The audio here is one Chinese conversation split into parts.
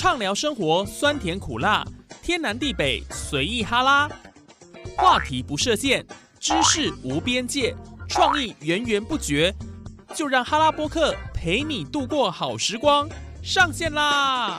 畅聊生活酸甜苦辣，天南地北随意哈拉，话题不设限，知识无边界，创意源源不绝，就让哈拉播客陪你度过好时光，上线啦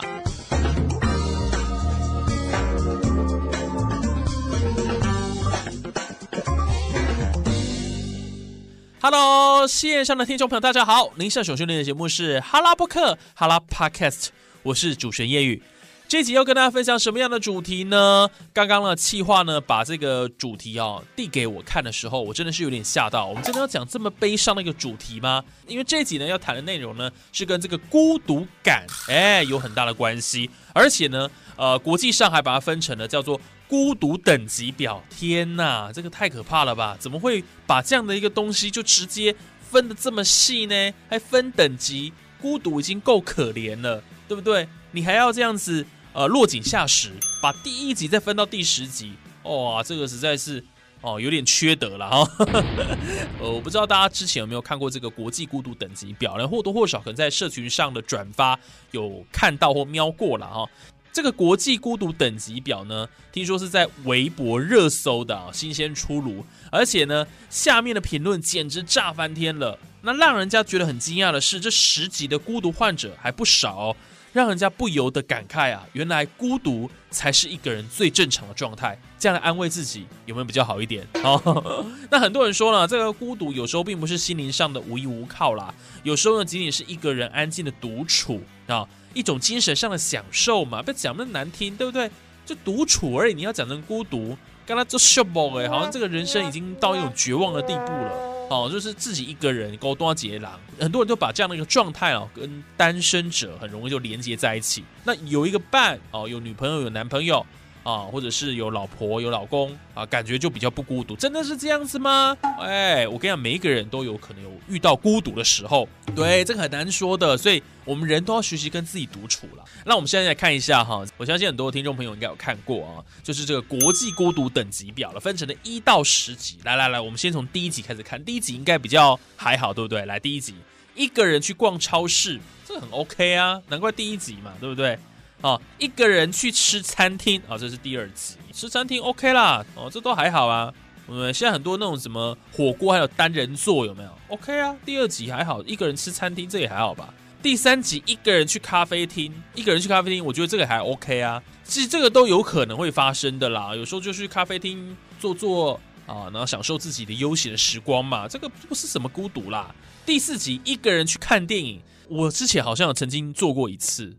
！Hello，线上的听众朋友，大家好！您现在收听的节目是哈拉播客哈拉 Podcast，我是主持人叶宇。这集要跟大家分享什么样的主题呢？刚刚呢，企划呢把这个主题啊递给我看的时候，我真的是有点吓到。我们真的要讲这么悲伤的一个主题吗？因为这集呢要谈的内容呢是跟这个孤独感哎有很大的关系，而且呢，呃，国际上还把它分成了叫做。孤独等级表，天哪，这个太可怕了吧？怎么会把这样的一个东西就直接分的这么细呢？还分等级，孤独已经够可怜了，对不对？你还要这样子呃落井下石，把第一集再分到第十集，哇，这个实在是哦有点缺德了哈。呃，我不知道大家之前有没有看过这个国际孤独等级表呢？或多或少可能在社群上的转发有看到或瞄过了哈。这个国际孤独等级表呢，听说是在微博热搜的啊，新鲜出炉，而且呢，下面的评论简直炸翻天了。那让人家觉得很惊讶的是，这十级的孤独患者还不少，让人家不由得感慨啊，原来孤独才是一个人最正常的状态。这样来安慰自己，有没有比较好一点？哦，那很多人说了，这个孤独有时候并不是心灵上的无依无靠啦，有时候呢，仅仅是一个人安静的独处啊。一种精神上的享受嘛，不要讲那么难听，对不对？就独处而已，你要讲成孤独，刚才做 s h o p 哎，好像这个人生已经到一种绝望的地步了，哦，就是自己一个人勾多结狼，很多人都把这样的一个状态哦，跟单身者很容易就连接在一起。那有一个伴哦，有女朋友有男朋友。啊，或者是有老婆有老公啊，感觉就比较不孤独，真的是这样子吗？哎，我跟你讲，每一个人都有可能有遇到孤独的时候，对，这个很难说的，所以我们人都要学习跟自己独处了。那我们现在来看一下哈，我相信很多听众朋友应该有看过啊，就是这个国际孤独等级表了，分成了一到十级。来来来，我们先从第一集开始看，第一集应该比较还好，对不对？来，第一集，一个人去逛超市，这个很 OK 啊，难怪第一集嘛，对不对？哦，一个人去吃餐厅啊，这是第二集。吃餐厅 OK 啦，哦，这都还好啊。我们现在很多那种什么火锅，还有单人座，有没有？OK 啊。第二集还好，一个人吃餐厅这也还好吧。第三集一个人去咖啡厅，一个人去咖啡厅，我觉得这个还 OK 啊。其实这个都有可能会发生的啦。有时候就去咖啡厅坐坐啊，然后享受自己的悠闲的时光嘛。这个不是什么孤独啦。第四集一个人去看电影，我之前好像曾经做过一次。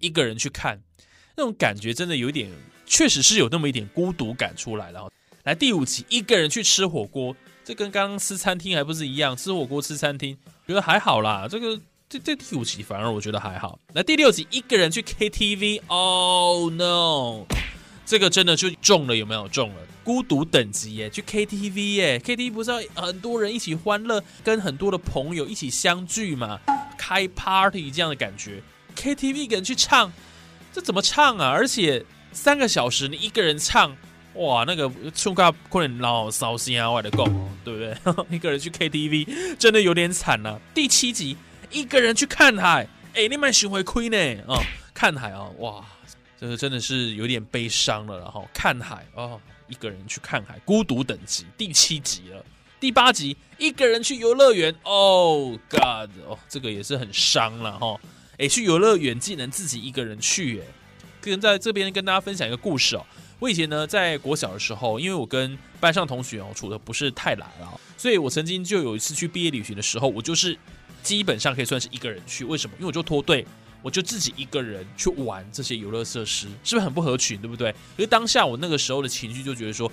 一个人去看，那种感觉真的有点，确实是有那么一点孤独感出来了。来第五集，一个人去吃火锅，这跟刚刚吃餐厅还不是一样？吃火锅吃餐厅，觉得还好啦。这个这这第五集反而我觉得还好。来第六集，一个人去 KTV，Oh no，这个真的就中了，有没有中了？孤独等级耶，去 KTV 耶，KTV 不是要很多人一起欢乐，跟很多的朋友一起相聚嘛，开 party 这样的感觉。KTV 一个人去唱，这怎么唱啊？而且三个小时你一个人唱，哇，那个唱歌可能老烧心啊，我的够，对不对？一个人去 KTV 真的有点惨了。第七集一个人去看海，哎，你蛮巡回亏呢啊！看海啊，哇，这个真的是有点悲伤了。然后看海哦，一个人去看海，孤独等级第七集了。第八集一个人去游乐园，Oh God，哦，这个也是很伤了哈。哎，去游乐园竟然自己一个人去，哎，跟在这边跟大家分享一个故事哦。我以前呢，在国小的时候，因为我跟班上同学哦处的不是太来了，所以我曾经就有一次去毕业旅行的时候，我就是基本上可以算是一个人去。为什么？因为我就脱队，我就自己一个人去玩这些游乐设施，是不是很不合群？对不对？因为当下我那个时候的情绪就觉得说，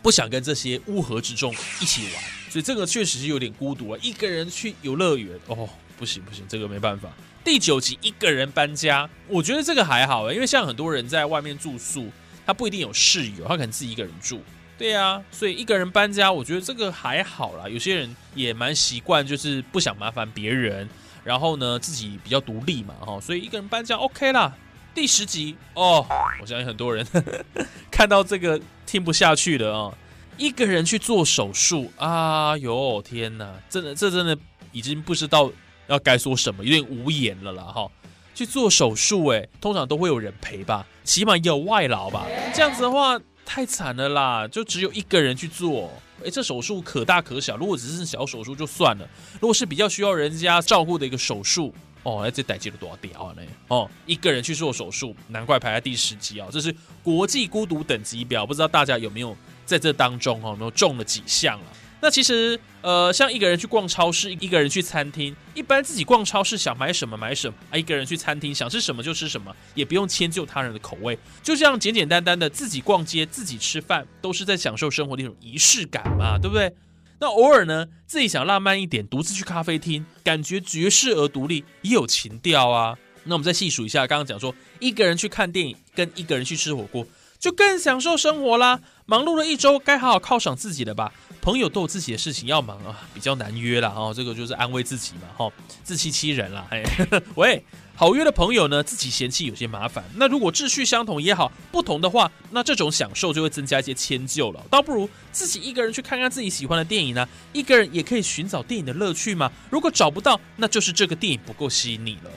不想跟这些乌合之众一起玩，所以这个确实是有点孤独啊。一个人去游乐园，哦，不行不行，这个没办法。第九集一个人搬家，我觉得这个还好因为像很多人在外面住宿，他不一定有室友，他可能自己一个人住。对呀，所以一个人搬家，我觉得这个还好啦。有些人也蛮习惯，就是不想麻烦别人，然后呢自己比较独立嘛，哈，所以一个人搬家 OK 啦。第十集哦，我相信很多人 看到这个听不下去的啊，一个人去做手术啊，哟天哪，真的这真的已经不知道。要该说什么，有点无言了啦哈。去做手术，哎，通常都会有人陪吧，起码也有外劳吧。这样子的话太惨了啦，就只有一个人去做，哎，这手术可大可小。如果只是小手术就算了，如果是比较需要人家照顾的一个手术，哦，那这代际了多少屌呢？哦，一个人去做手术，难怪排在第十级啊，这是国际孤独等级表，不知道大家有没有在这当中哦，有没有中了几项了？那其实，呃，像一个人去逛超市，一个人去餐厅，一般自己逛超市想买什么买什么啊，一个人去餐厅想吃什么就吃什么，也不用迁就他人的口味，就这样简简单单的自己逛街、自己吃饭，都是在享受生活的一种仪式感嘛，对不对？那偶尔呢，自己想浪漫一点，独自去咖啡厅，感觉绝世而独立，也有情调啊。那我们再细数一下，刚刚讲说，一个人去看电影，跟一个人去吃火锅。就更享受生活啦！忙碌了一周，该好好犒赏自己了吧？朋友都有自己的事情要忙啊，比较难约了哦。这个就是安慰自己嘛，哈，自欺欺人啦。哎，喂，好约的朋友呢，自己嫌弃有些麻烦。那如果秩序相同也好，不同的话，那这种享受就会增加一些迁就了。倒不如自己一个人去看看自己喜欢的电影呢。一个人也可以寻找电影的乐趣嘛。如果找不到，那就是这个电影不够吸引你了。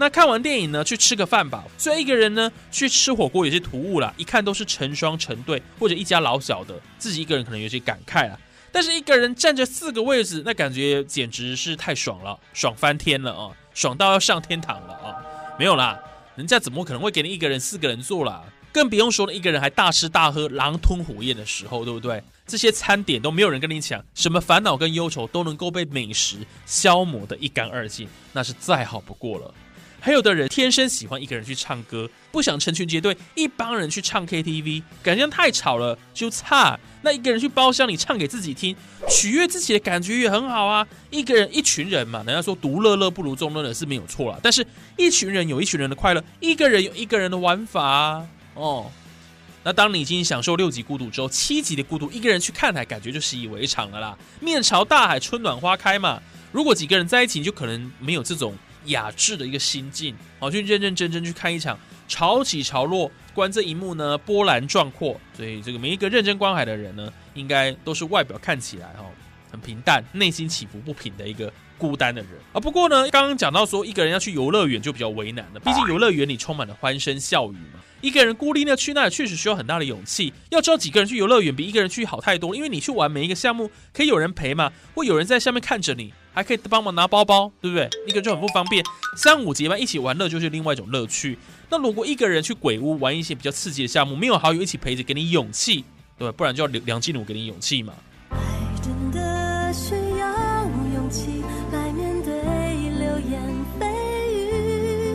那看完电影呢，去吃个饭吧。虽然一个人呢去吃火锅有些突兀啦，一看都是成双成对或者一家老小的，自己一个人可能有些感慨啦。但是一个人占着四个位置，那感觉简直是太爽了，爽翻天了啊，爽到要上天堂了啊！没有啦，人家怎么可能会给你一个人四个人坐啦？更不用说了，一个人还大吃大喝、狼吞虎咽的时候，对不对？这些餐点都没有人跟你抢，什么烦恼跟忧愁都能够被美食消磨得一干二净，那是再好不过了。还有的人天生喜欢一个人去唱歌，不想成群结队一帮人去唱 KTV，感觉太吵了就差。那一个人去包厢里唱给自己听，取悦自己的感觉也很好啊。一个人一群人嘛，人家说独乐乐不如众乐乐是没有错啦。但是一群人有一群人的快乐，一个人有一个人的玩法哦。那当你已经享受六级孤独之后，七级的孤独，一个人去看海，感觉就习以为常了啦。面朝大海，春暖花开嘛。如果几个人在一起，你就可能没有这种。雅致的一个心境，好去认认真真去看一场潮起潮落，观这一幕呢波澜壮阔。所以这个每一个认真观海的人呢，应该都是外表看起来哈很平淡，内心起伏不平的一个孤单的人啊。不过呢，刚刚讲到说一个人要去游乐园就比较为难了，毕竟游乐园里充满了欢声笑语嘛。一个人孤立呢去那里确实需要很大的勇气。要知道几个人去游乐园比一个人去好太多，因为你去玩每一个项目可以有人陪嘛，会有人在下面看着你。还可以帮忙拿包包，对不对？一个人就很不方便。三五结伴一起玩乐就是另外一种乐趣。那如果一个人去鬼屋玩一些比较刺激的项目，没有好友一起陪着，给你勇气，对吧？不然就要梁静茹给你勇气嘛。爱真的需要勇气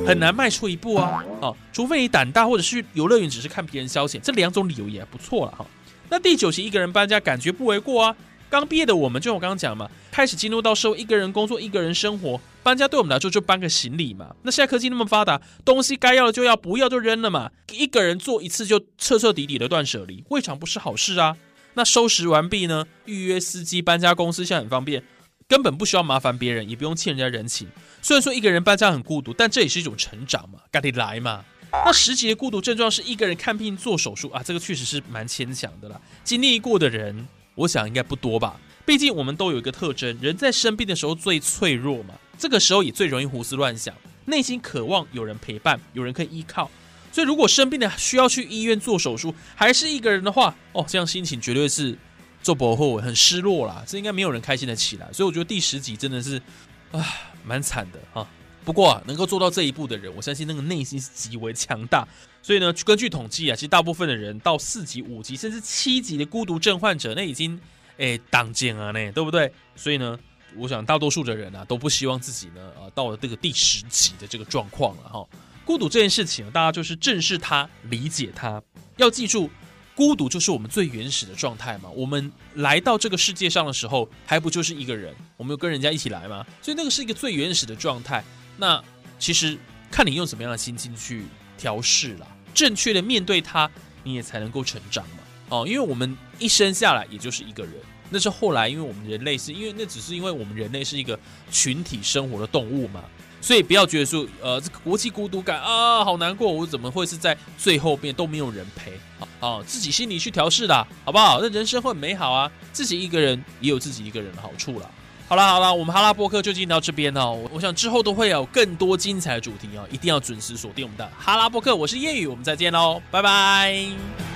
很难迈出一步啊！哦，除非你胆大，或者是游乐园只是看别人消遣，这两种理由也不错了哈。那第九期一个人搬家，感觉不为过啊。刚毕业的我们，就我刚刚讲嘛，开始进入到社会，一个人工作，一个人生活，搬家对我们来说就搬个行李嘛。那现在科技那么发达，东西该要的就要，不要就扔了嘛。一个人做一次就彻彻底底的断舍离，未尝不是好事啊。那收拾完毕呢，预约司机，搬家公司现在很方便，根本不需要麻烦别人，也不用欠人家人情。虽然说一个人搬家很孤独，但这也是一种成长嘛，赶紧来嘛。那十级的孤独症状是一个人看病做手术啊，这个确实是蛮牵强的啦。经历过的人。我想应该不多吧，毕竟我们都有一个特征，人在生病的时候最脆弱嘛，这个时候也最容易胡思乱想，内心渴望有人陪伴，有人可以依靠。所以如果生病的需要去医院做手术，还是一个人的话，哦，这样心情绝对是做不后很失落啦，这应该没有人开心的起来。所以我觉得第十集真的是，啊，蛮惨的哈。不过啊，能够做到这一步的人，我相信那个内心是极为强大。所以呢，根据统计啊，其实大部分的人到四级、五级甚至七级的孤独症患者，那已经诶当肩了呢，对不对？所以呢，我想大多数的人啊，都不希望自己呢啊到了这个第十级的这个状况了哈。孤独这件事情，大家就是正视它、理解它。要记住，孤独就是我们最原始的状态嘛。我们来到这个世界上的时候，还不就是一个人？我们有跟人家一起来吗？所以那个是一个最原始的状态。那其实看你用什么样的心境去调试啦，正确的面对它，你也才能够成长嘛。哦，因为我们一生下来也就是一个人，那是后来因为我们人类是因为那只是因为我们人类是一个群体生活的动物嘛，所以不要觉得说呃这个国际孤独感啊好难过，我怎么会是在最后面都没有人陪？啊，自己心里去调试的好不好？那人生会很美好啊，自己一个人也有自己一个人的好处啦。好了好了，我们哈拉播客就进到这边哦。我想之后都会有更多精彩的主题哦，一定要准时锁定我们的哈拉播客。我是叶宇，我们再见喽，拜拜。